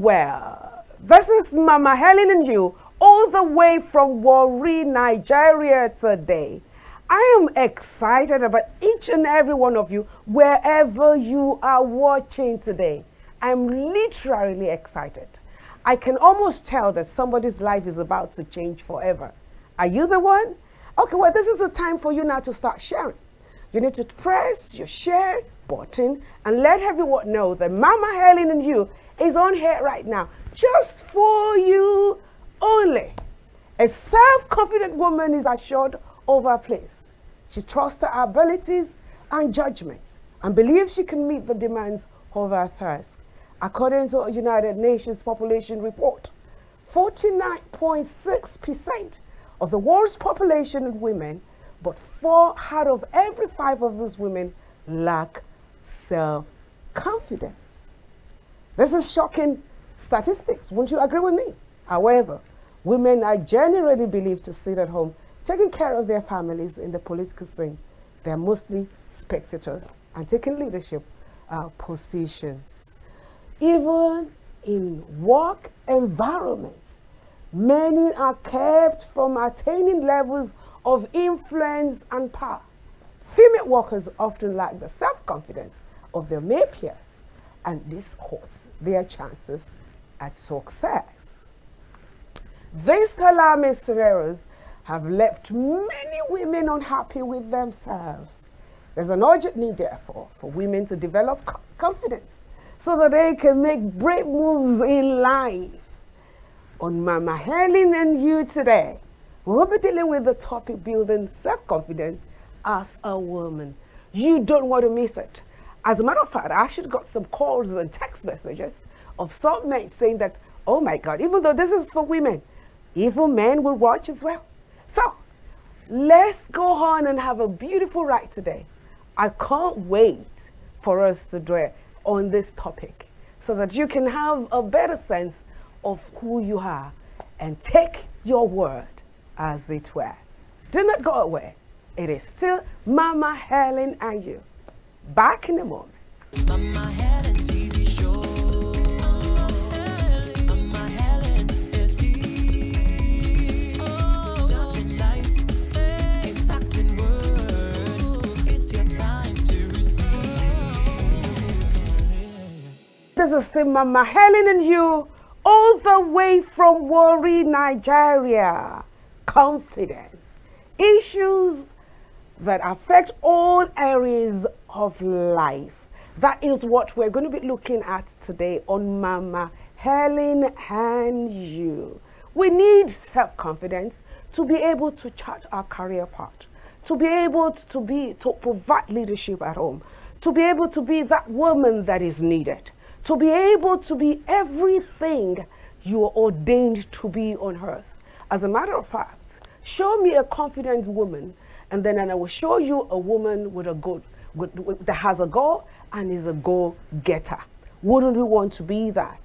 well. This is Mama Helen and you, all the way from Warri, Nigeria today. I am excited about each and every one of you, wherever you are watching today. I'm literally excited. I can almost tell that somebody's life is about to change forever. Are you the one? Okay, well, this is the time for you now to start sharing. You need to press your share button and let everyone know that Mama Helen and you is on here right now just for you only. A self confident woman is assured of her place. She trusts her abilities and judgments and believes she can meet the demands of her task. According to a United Nations population report, 49.6% of the world's population are women, but four out of every five of those women lack self confidence. This is shocking statistics. Won't you agree with me? However, women are generally believed to sit at home taking care of their families in the political scene. They're mostly spectators and taking leadership uh, positions. Even in work environments, many are kept from attaining levels of influence and power. Female workers often lack the self-confidence of their male peers, and this hurts their chances at success. These alarming scenarios have left many women unhappy with themselves. There's an urgent need, therefore, for women to develop confidence so that they can make brave moves in life. On Mama Helen and you today, we'll be dealing with the topic building self confidence as a woman. You don't want to miss it. As a matter of fact, I actually got some calls and text messages of some men saying that, oh my God, even though this is for women, even men will watch as well. So let's go on and have a beautiful ride today. I can't wait for us to dwell on this topic so that you can have a better sense of who you are and take your word as it were. Do not go away. It is still Mama Helen and you. Back in a moment. Mama Helen TV show. Mama Helen is here. Touching lives, impacting world. It's your time to receive. This is still Mama Helen and you, all the way from Warri, Nigeria. Confidence. Issues that affect all areas of life. That is what we're going to be looking at today on Mama Helen and you. We need self-confidence to be able to chart our career path, to be able to be to provide leadership at home, to be able to be that woman that is needed, to be able to be everything you are ordained to be on earth. As a matter of fact, show me a confident woman and then and I will show you a woman with a goal, with, with, that has a goal and is a goal getter. Wouldn't we want to be that?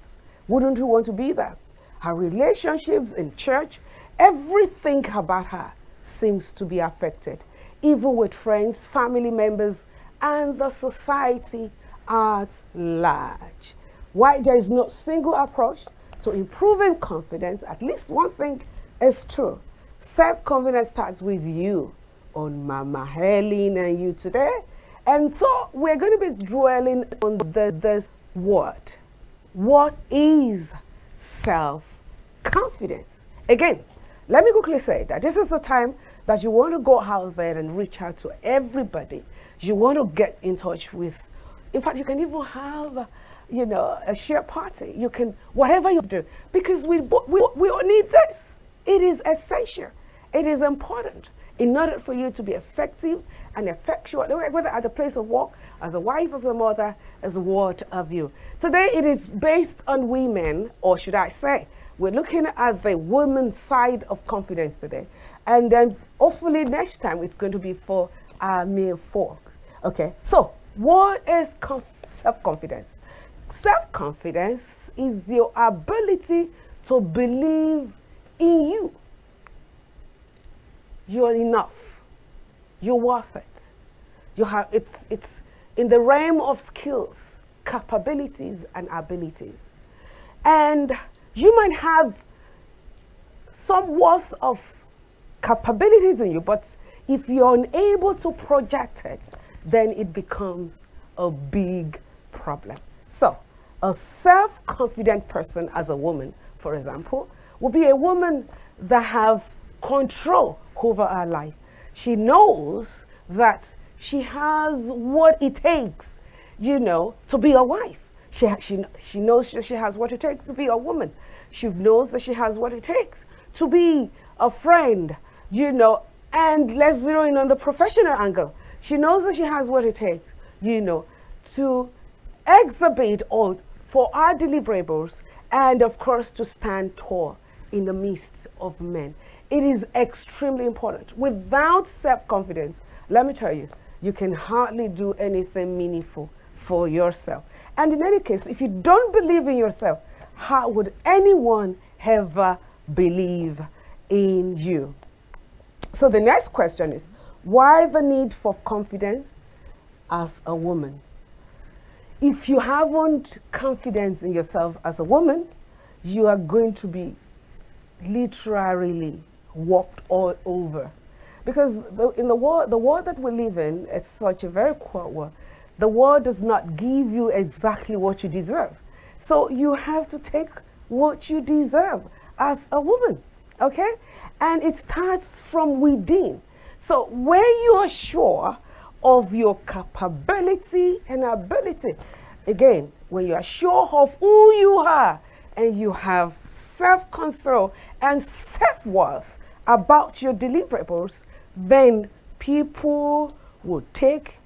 Wouldn't we want to be that? Her relationships in church, everything about her seems to be affected, even with friends, family members, and the society at large. Why there is no single approach to improving confidence, at least one thing is true. Self confidence starts with you on Mama Helen and you today. And so we're going to be dwelling on the, this word. What is self-confidence? Again, let me quickly say that this is the time that you want to go out there and reach out to everybody. You want to get in touch with, in fact, you can even have, you know, a share party. You can, whatever you do, because we, we, we all need this. It is essential. It is important in order for you to be effective and effectual, whether at the place of work, as a wife, as a mother, as what of you. Today it is based on women, or should I say, we're looking at the women's side of confidence today. And then hopefully next time it's going to be for our male folk. Okay, so what is self-confidence? Self-confidence is your ability to believe in you you're enough. You're worth it. You have it's it's in the realm of skills, capabilities, and abilities. And you might have some worth of capabilities in you, but if you're unable to project it, then it becomes a big problem. So, a self confident person as a woman, for example, will be a woman that have control over her life. She knows that she has what it takes, you know, to be a wife. She, she, she knows she, she has what it takes to be a woman. She knows that she has what it takes to be a friend, you know, and let's zero in on the professional angle. She knows that she has what it takes, you know, to exhibit or for our deliverables and of course to stand tall in the midst of men. It is extremely important. Without self-confidence, let me tell you, you can hardly do anything meaningful for yourself. And in any case, if you don't believe in yourself, how would anyone ever believe in you? So the next question is, why the need for confidence as a woman? if you haven't confidence in yourself as a woman, you are going to be literally walked all over. Because the, in the world, the world that we live in, it's such a very quiet world. The world does not give you exactly what you deserve. So you have to take what you deserve as a woman, okay? And it starts from within. So when you are sure of your capability and ability. Again, when you are sure of who you are and you have self control and self worth about your deliverables, then people will take,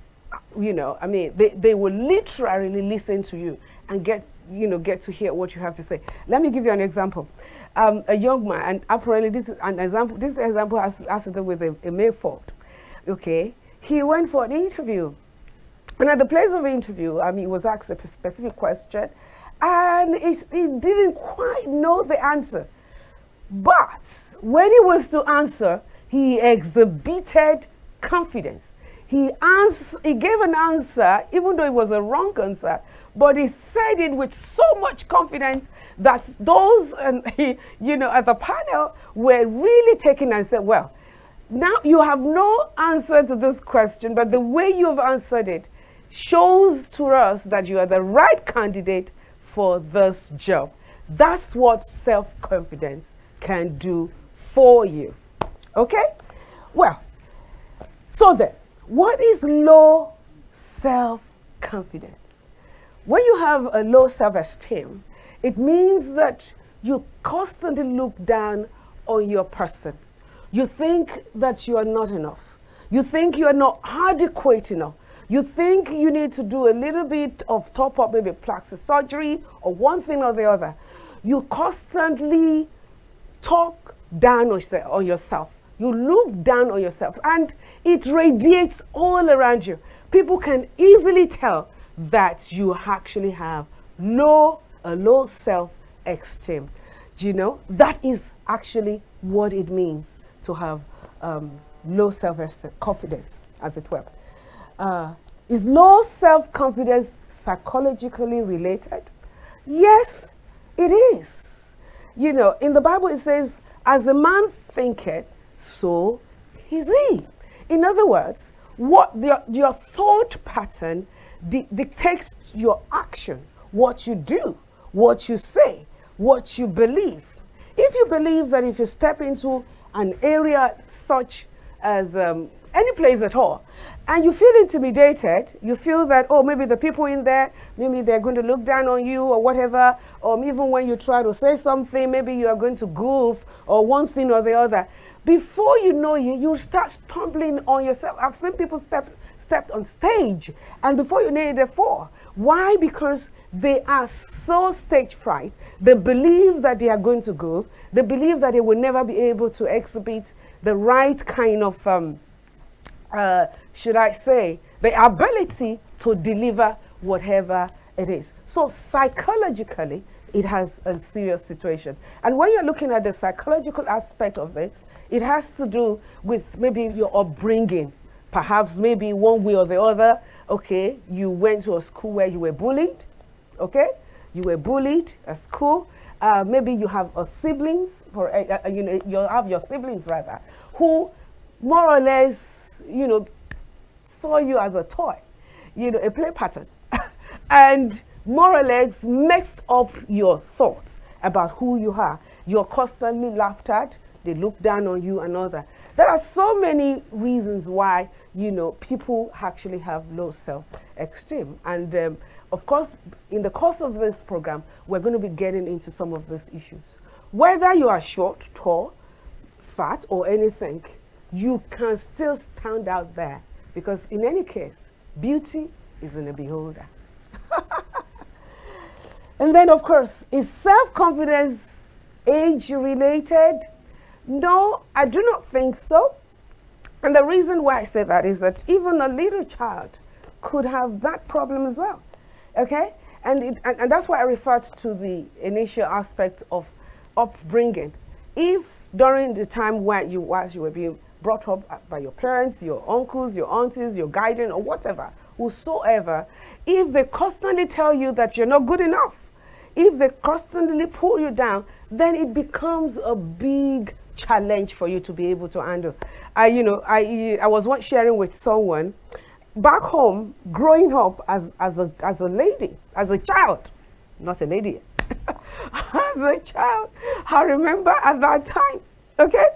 you know, I mean, they, they will literally listen to you and get, you know, get to hear what you have to say. Let me give you an example. Um, a young man, and apparently this is an example, this example has, has to do with a, a Mayford, okay? he went for an interview. And at the place of the interview, I mean, he was asked a specific question, and he, he didn't quite know the answer. But when he was to answer, he exhibited confidence. He, ans- he gave an answer, even though it was a wrong answer, but he said it with so much confidence that those, um, he, you know, at the panel were really taken and said, well, now you have no answer to this question, but the way you've answered it shows to us that you are the right candidate for this job. That's what self confidence can do for you. Okay? Well, so then, what is low self confidence? When you have a low self esteem, it means that you constantly look down on your person you think that you are not enough. You think you are not adequate enough. You think you need to do a little bit of top up, maybe plastic surgery or one thing or the other. You constantly talk down on yourself. You look down on yourself and it radiates all around you. People can easily tell that you actually have low, a low self esteem. Do you know? That is actually what it means to have um, low self-confidence, as it were. Uh, is low self-confidence psychologically related? Yes, it is. You know, in the Bible it says, as a man thinketh, so is he. In other words, what the, your thought pattern di dictates your action, what you do, what you say, what you believe. If you believe that if you step into an area such as um, any place at all, and you feel intimidated, you feel that, oh, maybe the people in there, maybe they're going to look down on you or whatever, or even when you try to say something, maybe you are going to goof or one thing or the other. Before you know it, you start stumbling on yourself. I've seen people step stepped on stage, and before you know it, they're fall. Why? Because they are so stage fright. They believe that they are going to go. They believe that they will never be able to exhibit the right kind of, um, uh, should I say, the ability to deliver whatever it is. So psychologically, it has a serious situation. And when you're looking at the psychological aspect of it, it has to do with maybe your upbringing. Perhaps maybe one way or the other, okay, you went to a school where you were bullied, okay? you were bullied at school. Uh, maybe you have a siblings, for uh, uh, you know, you have your siblings rather, who more or less, you know, saw you as a toy, you know, a play pattern, and more or less mixed up your thoughts about who you are. You're constantly laughed at. They look down on you and that. There are so many reasons why, you know, people actually have low self-esteem. And um, of course, in the course of this program, we're going to be getting into some of these issues. Whether you are short, tall, fat, or anything, you can still stand out there because in any case, beauty is in the beholder. and then, of course, is self-confidence age-related? No, I do not think so. And the reason why I say that is that even a little child could have that problem as well. Okay? And, it, and, and, that's why I referred to the initial aspects of upbringing. If during the time when you, as you were being brought up by your parents, your uncles, your aunties, your guardian, or whatever, whosoever, if they constantly tell you that you're not good enough, if they constantly pull you down, then it becomes a big challenge for you to be able to handle. I, you know, I, I was once sharing with someone back home, growing up as, as, a, as a lady, as a child, not a lady, as a child, I remember at that time, okay,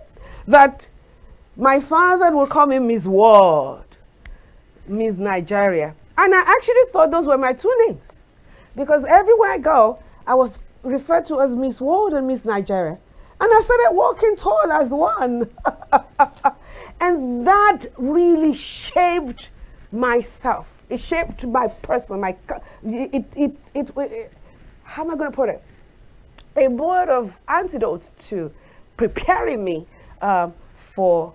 that my father would call me Miss World, Miss Nigeria. And I actually thought those were my two names because everywhere I go, I was referred to as Miss World and Miss Nigeria. And I started walking tall as one. and that really shaped myself. It shaped my person. My it, it, it, it how am I going to put it? A board of antidotes to preparing me um, for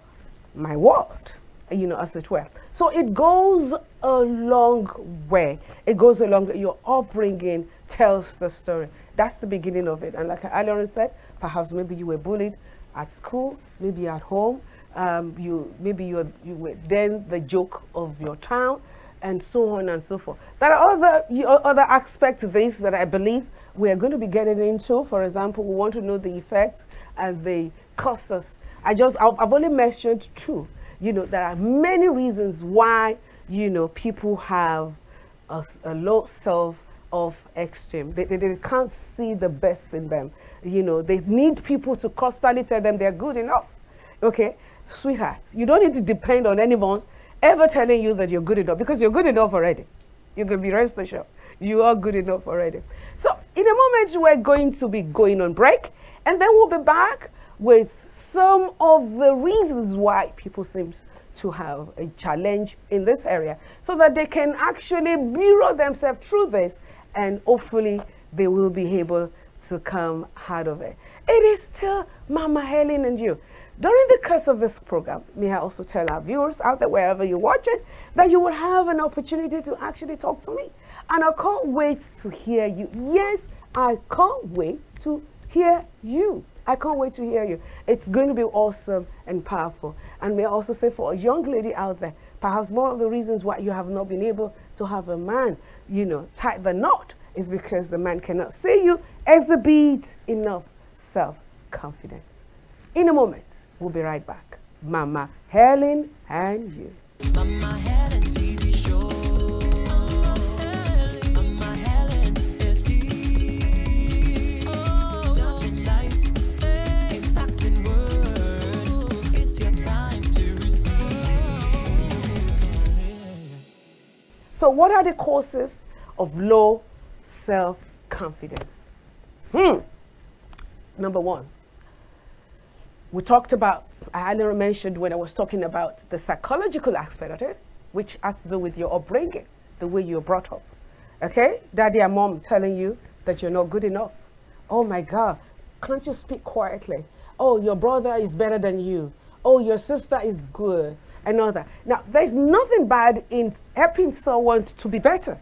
my world, you know, as it were. So it goes a long way. It goes along. Your upbringing tells the story. That's the beginning of it. And like I earlier said, perhaps maybe you were bullied at school, maybe at home, um, you maybe you you were then the joke of your town, and so on and so forth. There are other other aspects of this that I believe we are going to be getting into. For example, we want to know the effects and the causes. I just I've, only mentioned two. You know, there are many reasons why you know people have a, a low self of extreme. They, they, they, can't see the best in them. You know, they need people to constantly tell them they're good enough. Okay? Sweetheart, you don't need to depend on anyone ever telling you that you're good enough because you're good enough already. You can be rest assured. You are good enough already. So in a moment, we're going to be going on break and then we'll be back with some of the reasons why people seem to have a challenge in this area so that they can actually bureau themselves through this and hopefully they will be able to come out of it. It is still Mama Helen and you. During the course of this program, may I also tell our viewers out there, wherever you watch it, that you will have an opportunity to actually talk to me. And I can't wait to hear you. Yes, I can't wait to hear you. I can't wait to hear you. It's going to be awesome and powerful. And may I also say for a young lady out there, perhaps one of the reasons why you have not been able to have a man, you know, tie the knot is because the man cannot see you exhibit enough self-confidence. In a moment, we'll be right back. Mama Helen and you. Mama Helen So, what are the causes of low self confidence? Hmm. Number one, we talked about, I earlier mentioned when I was talking about the psychological aspect of it, which has to do with your upbringing, the way you're brought up. Okay? Daddy and mom telling you that you're not good enough. Oh my God, can't you speak quietly? Oh, your brother is better than you. Oh, your sister is good that. Now, there's nothing bad in helping someone to be better.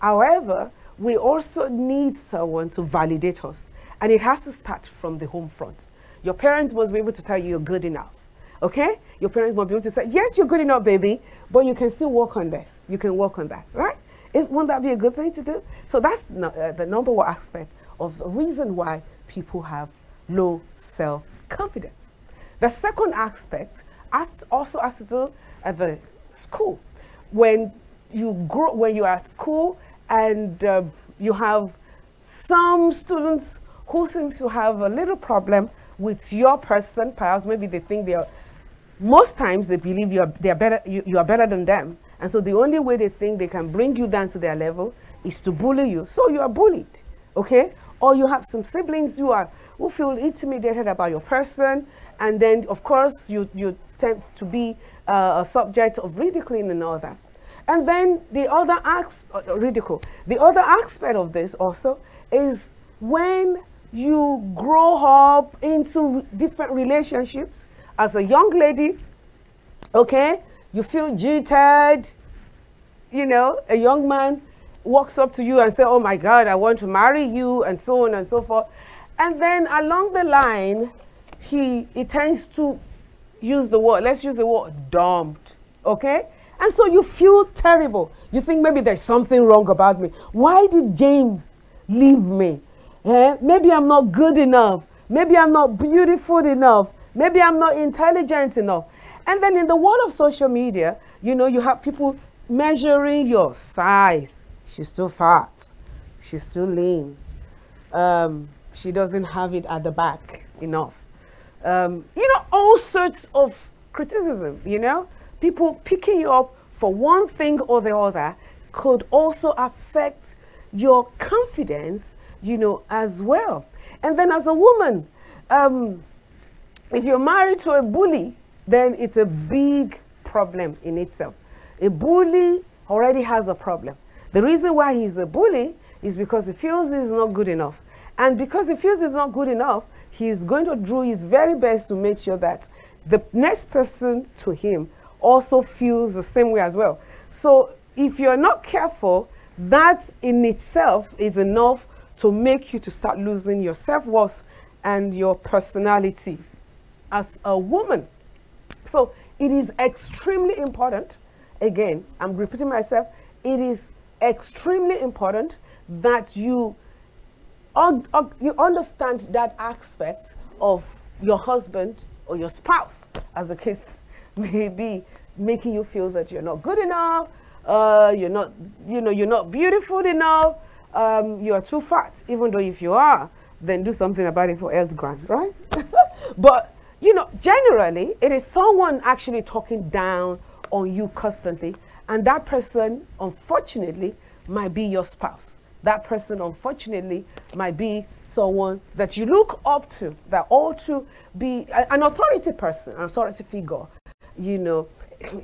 However, we also need someone to validate us. And it has to start from the home front. Your parents must be able to tell you you're good enough. Okay? Your parents must be able to say, yes, you're good enough, baby, but you can still work on this. You can work on that, right? Is, won't that be a good thing to do? So that's the, uh, the number one aspect of the reason why people have low self confidence. The second aspect has also to do at the school. When you grow, when you are at school and uh, you have some students who seem to have a little problem with your person, perhaps maybe they think they are, most times they believe you are, they are better, you, you are better than them. And so the only way they think they can bring you down to their level is to bully you. So you are bullied, okay? Or you have some siblings who are who feel intimidated about your person, and then of course you you tend to be uh, a subject of ridiculing that. And then the other aspect, uh, ridicule, the other aspect of this also is when you grow up into different relationships as a young lady, okay, you feel jittered, you know, a young man walks up to you and say, oh my God, I want to marry you, and so on and so forth. And then along the line, he, he tends to use the word, let's use the word dumped, okay? And so you feel terrible. You think maybe there's something wrong about me. Why did James leave me? Eh? Maybe I'm not good enough. Maybe I'm not beautiful enough. Maybe I'm not intelligent enough. And then in the world of social media, you know, you have people measuring your size. She's too fat. She's too lean. Um, she doesn't have it at the back enough. Um, you know, all sorts of criticism, you know? People picking you up for one thing or the other could also affect your confidence, you know, as well. And then as a woman, um, if you're married to a bully, then it's a big problem in itself. A bully already has a problem. The reason why he's a bully is because he feels he's not good enough. And because he feels he's not good enough, he's going to do his very best to make sure that the next person to him also feels the same way as well. So if you're not careful, that in itself is enough to make you to start losing your self-worth and your personality as a woman. So it is extremely important, again, I'm repeating myself, it is extremely important that you, you understand that aspect of your husband or your spouse, as the case may be, making you feel that you're not good enough, uh, you're not, you know, you're not beautiful enough, um, you are too fat. Even though if you are, then do something about it for health grant, right? but you know, generally, it is someone actually talking down on you constantly, and that person, unfortunately, might be your spouse. That person, unfortunately, might be someone that you look up to, that ought to be an authority person, an authority figure, you know,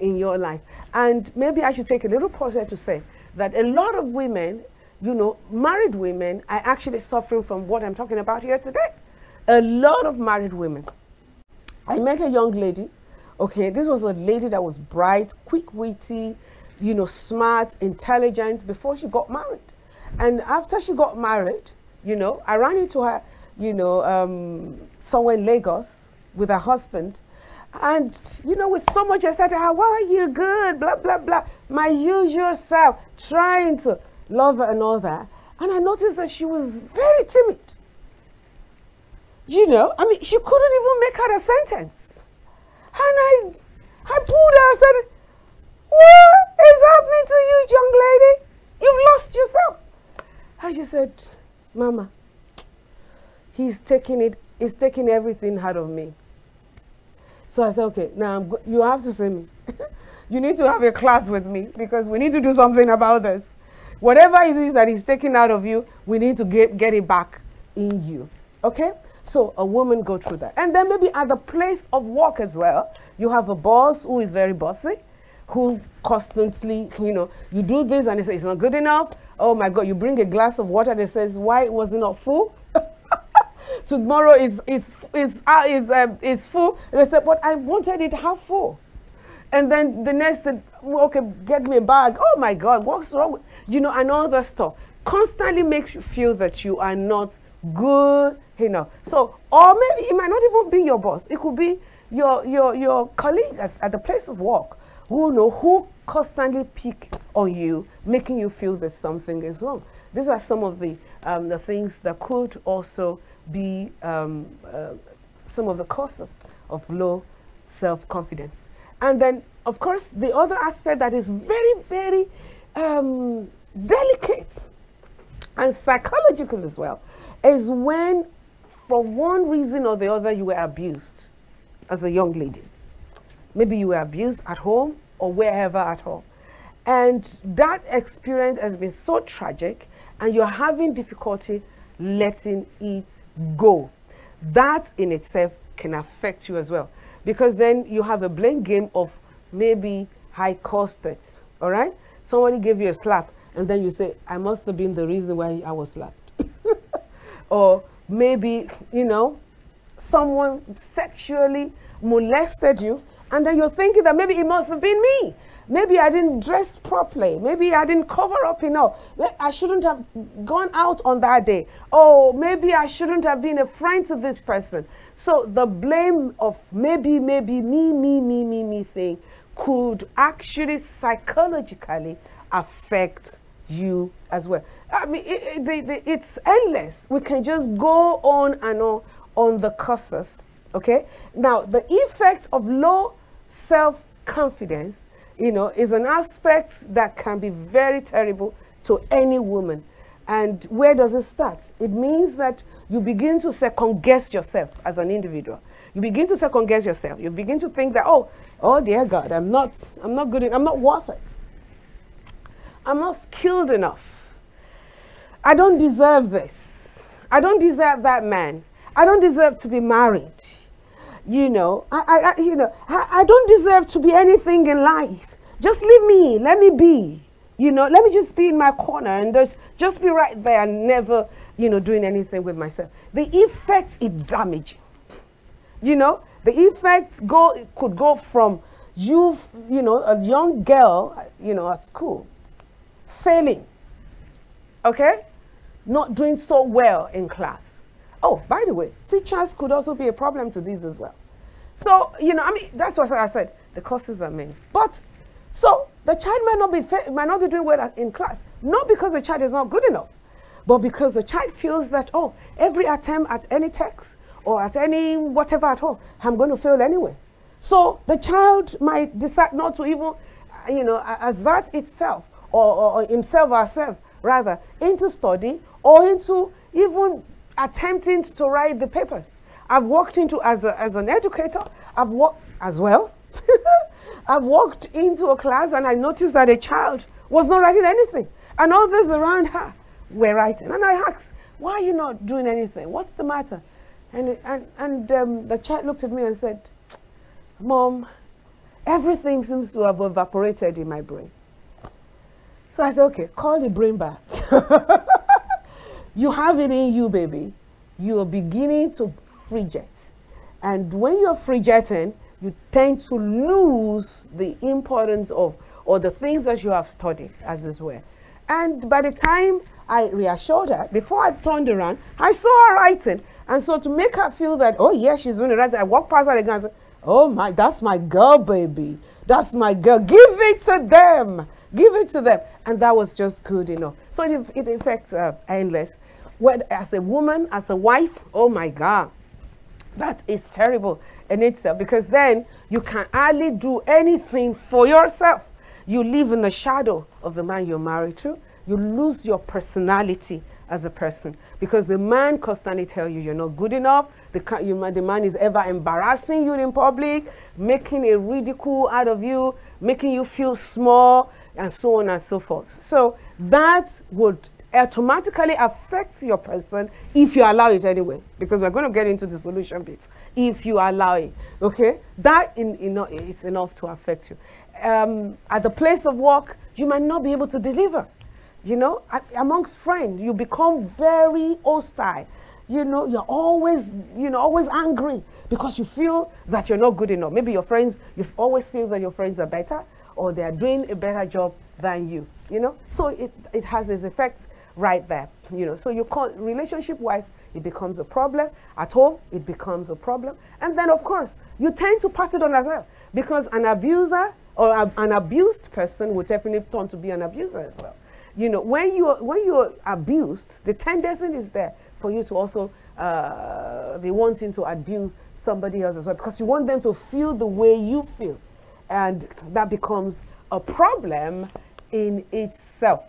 in your life. And maybe I should take a little pause here to say that a lot of women, you know, married women, are actually suffering from what I'm talking about here today. A lot of married women I met a young lady. Okay, this was a lady that was bright, quick witty, you know, smart, intelligent before she got married. And after she got married, you know, I ran into her, you know, um, somewhere in Lagos with her husband. And, you know, with so much I said why are you good? Blah, blah, blah. My usual self, trying to love her and all that. And I noticed that she was very timid. You know, I mean, she couldn't even make out a sentence. And I, I pulled her and said, What is happening to you, young lady? You've lost yourself. I just said, Mama, he's taking it, he's taking everything out of me. So I said, okay, now you have to see me. you need to have a class with me because we need to do something about this. Whatever it is that he's taking out of you, we need to get, get it back in you. Okay? So a woman go through that. And then maybe at the place of work as well, you have a boss who is very bossy, who constantly, you know, you do this and they say it's not good enough. Oh my God, you bring a glass of water that says, why was it not full? Tomorrow is, is, is, uh, is, um, is full. And they said, but I wanted it half full. And then the next thing, okay, get me a bag. Oh my God, what's wrong with, you know, and all that stuff. Constantly makes you feel that you are not good you know. So, or maybe it might not even be your boss. It could be your your your colleague at, at the place of work who know who constantly pick on you, making you feel that something is wrong. These are some of the, um, the things that could also be um, uh, some of the causes of low self confidence. And then, of course, the other aspect that is very, very um, delicate and psychological as well is when, for one reason or the other, you were abused as a young lady. Maybe you were abused at home or wherever at home. And that experience has been so tragic, and you're having difficulty letting it go. That in itself can affect you as well. Because then you have a blame game of maybe high costed. All right? Somebody gave you a slap, and then you say, I must have been the reason why I was slapped. or maybe, you know, someone sexually molested you, and then you're thinking that maybe it must have been me. Maybe I didn't dress properly. Maybe I didn't cover up enough. I shouldn't have gone out on that day. Oh, maybe I shouldn't have been a friend to this person. So the blame of maybe, maybe, me, me, me, me, me thing could actually psychologically affect you as well. I mean, it, it, it's endless. We can just go on and on on the causes. Okay. Now, the effect of low self confidence, you know, is an aspect that can be very terrible to any woman. And where does it start? It means that you begin to second guess yourself as an individual. You begin to second guess yourself. You begin to think that, oh, oh dear God, I'm not, I'm not good, I'm not worth it. I'm not skilled enough. I don't deserve this. I don't deserve that man. I don't deserve to be married. You know, I, I, you know, I, I don't deserve to be anything in life. Just leave me. Let me be. You know, let me just be in my corner and just, just be right there and never, you know, doing anything with myself. The effect is damaging. You know, the effect go could go from you, you know, a young girl, you know, at school failing, okay? Not doing so well in class. Oh, by the way, teachers could also be a problem to these as well. So, you know, I mean, that's what I said. The causes are many. But, so the child might not be, might not be doing well in class, not because the child is not good enough, but because the child feels that, oh, every attempt at any text or at any whatever at all, I'm going to fail anyway. So the child might decide not to even, you know, assert itself or, or, or himself or herself rather into study or into even attempting to write the papers. I've walked into as, a, as an educator, I've worked as well. I've walked into a class and I noticed that a child was not writing anything. And others around her were writing. And I asked, why are you not doing anything? What's the matter? And, and, and um, the child looked at me and said, Mom, everything seems to have evaporated in my brain. So I said, okay, call the brain back. you have it in you, baby. You are beginning to free jet. And when you're free jetting, you tend to lose the importance of or the things that you have studied as this way. And by the time I reassured her, before I turned around, I saw her writing. And so to make her feel that, oh, yeah, she's doing it right, I walked past her again and said, oh, my, that's my girl, baby. That's my girl. Give it to them. Give it to them. And that was just good enough. So it, it affects uh, endless. When, as a woman, as a wife, oh my God, that is terrible in itself because then you can hardly do anything for yourself. You live in the shadow of the man you're married to. You lose your personality as a person because the man constantly tell you you're not good enough. The, you, the man is ever embarrassing you in public, making a ridicule out of you, making you feel small, and so on and so forth. So that would automatically affects your person if you allow it anyway, because we're going to get into the solution bits. If you allow it, okay, that in, in, it's enough to affect you. Um, at the place of work, you might not be able to deliver. You know, amongst friends, you become very hostile. You know, you're always, you know, always angry because you feel that you're not good enough. Maybe your friends, you always feel that your friends are better or they are doing a better job than you, you know? So it, it has its effects right there, you know? So you call relationship-wise, it becomes a problem. At home, it becomes a problem. And then, of course, you tend to pass it on as well because an abuser or a, an abused person will definitely turn to be an abuser as well. You know, when you're when you're abused, the tendency is there for you to also uh, be wanting to abuse somebody else as well because you want them to feel the way you feel, and that becomes a problem in itself.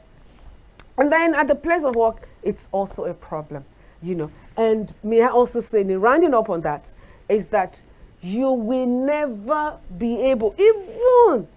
And then at the place of work, it's also a problem, you know. And may I also say, in rounding up on that, is that you will never be able, even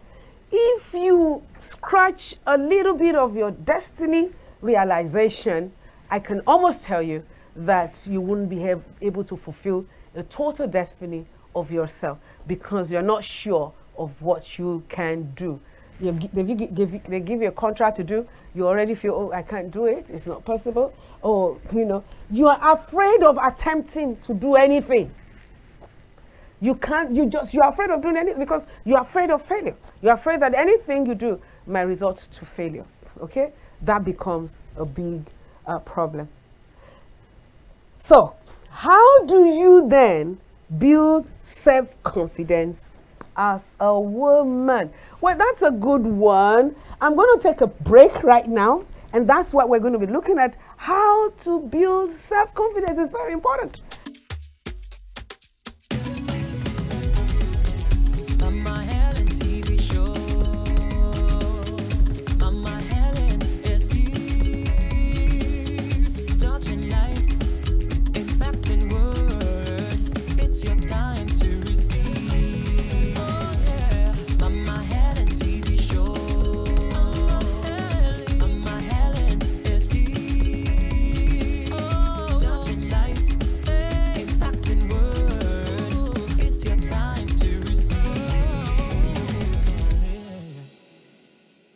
if you scratch a little bit of your destiny realization, I can almost tell you that you wouldn't be able to fulfill the total destiny of yourself because you're not sure of what you can do. You, they, give, they give you a contract to do, you already feel, oh, I can't do it, it's not possible. Or, you know, you are afraid of attempting to do anything. You can't, you just, you're afraid of doing anything because you're afraid of failure. You're afraid that anything you do might result to failure. Okay? That becomes a big uh, problem. So, how do you then build self confidence as a woman? Well, that's a good one. I'm going to take a break right now, and that's what we're going to be looking at. How to build self confidence is very important.